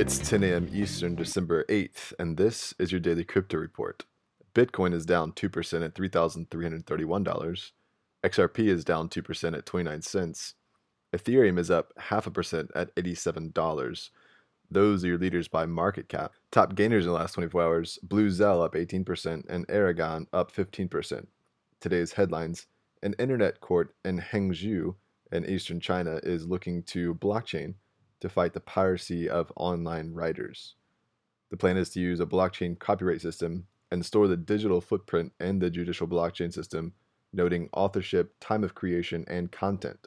It's 10 a.m. Eastern, December 8th, and this is your daily crypto report. Bitcoin is down 2% at $3,331. XRP is down 2% at 29 cents. Ethereum is up half a percent at $87. Those are your leaders by market cap. Top gainers in the last 24 hours Bluzelle up 18% and Aragon up 15%. Today's headlines An internet court in Hangzhou in eastern China is looking to blockchain to fight the piracy of online writers. The plan is to use a blockchain copyright system and store the digital footprint in the judicial blockchain system, noting authorship, time of creation, and content.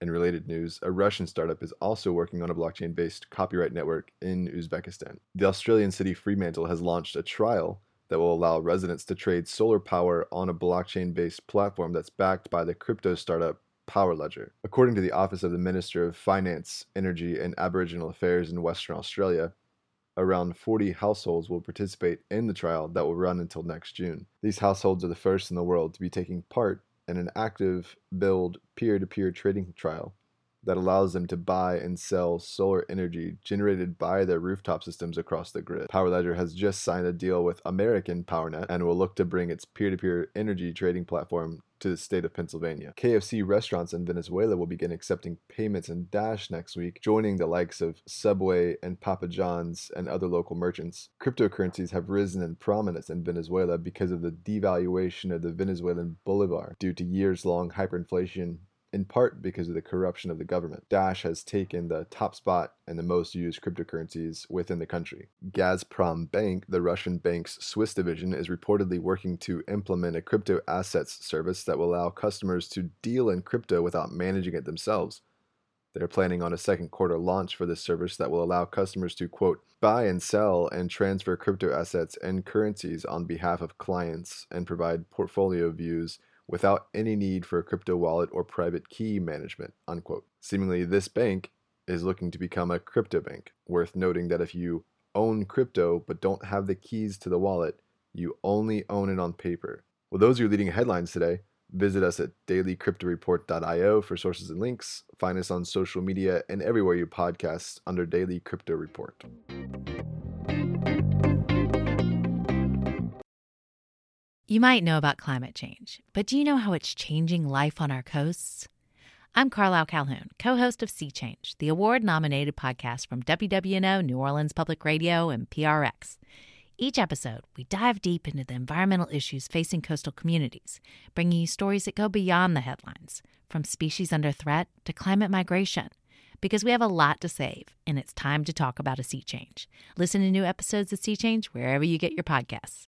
In related news, a Russian startup is also working on a blockchain based copyright network in Uzbekistan. The Australian city Fremantle has launched a trial that will allow residents to trade solar power on a blockchain based platform that's backed by the crypto startup Power Ledger. According to the Office of the Minister of Finance, Energy and Aboriginal Affairs in Western Australia, around 40 households will participate in the trial that will run until next June. These households are the first in the world to be taking part in an active build peer to peer trading trial that allows them to buy and sell solar energy generated by their rooftop systems across the grid. Power Ledger has just signed a deal with American PowerNet and will look to bring its peer to peer energy trading platform to the state of Pennsylvania. KFC restaurants in Venezuela will begin accepting payments in Dash next week, joining the likes of Subway and Papa John's and other local merchants. Cryptocurrencies have risen in prominence in Venezuela because of the devaluation of the Venezuelan bolivar due to years long hyperinflation in part because of the corruption of the government. Dash has taken the top spot and the most used cryptocurrencies within the country. Gazprom Bank, the Russian bank's Swiss division, is reportedly working to implement a crypto assets service that will allow customers to deal in crypto without managing it themselves. They're planning on a second quarter launch for this service that will allow customers to, quote, buy and sell and transfer crypto assets and currencies on behalf of clients and provide portfolio views without any need for a crypto wallet or private key management, unquote. Seemingly, this bank is looking to become a crypto bank. Worth noting that if you own crypto but don't have the keys to the wallet, you only own it on paper. Well, those are your leading headlines today. Visit us at dailycryptoreport.io for sources and links. Find us on social media and everywhere you podcast under Daily Crypto Report. You might know about climate change, but do you know how it's changing life on our coasts? I'm Carlisle Calhoun, co host of Sea Change, the award nominated podcast from WWNO, New Orleans Public Radio, and PRX. Each episode, we dive deep into the environmental issues facing coastal communities, bringing you stories that go beyond the headlines, from species under threat to climate migration. Because we have a lot to save, and it's time to talk about a sea change. Listen to new episodes of Sea Change wherever you get your podcasts.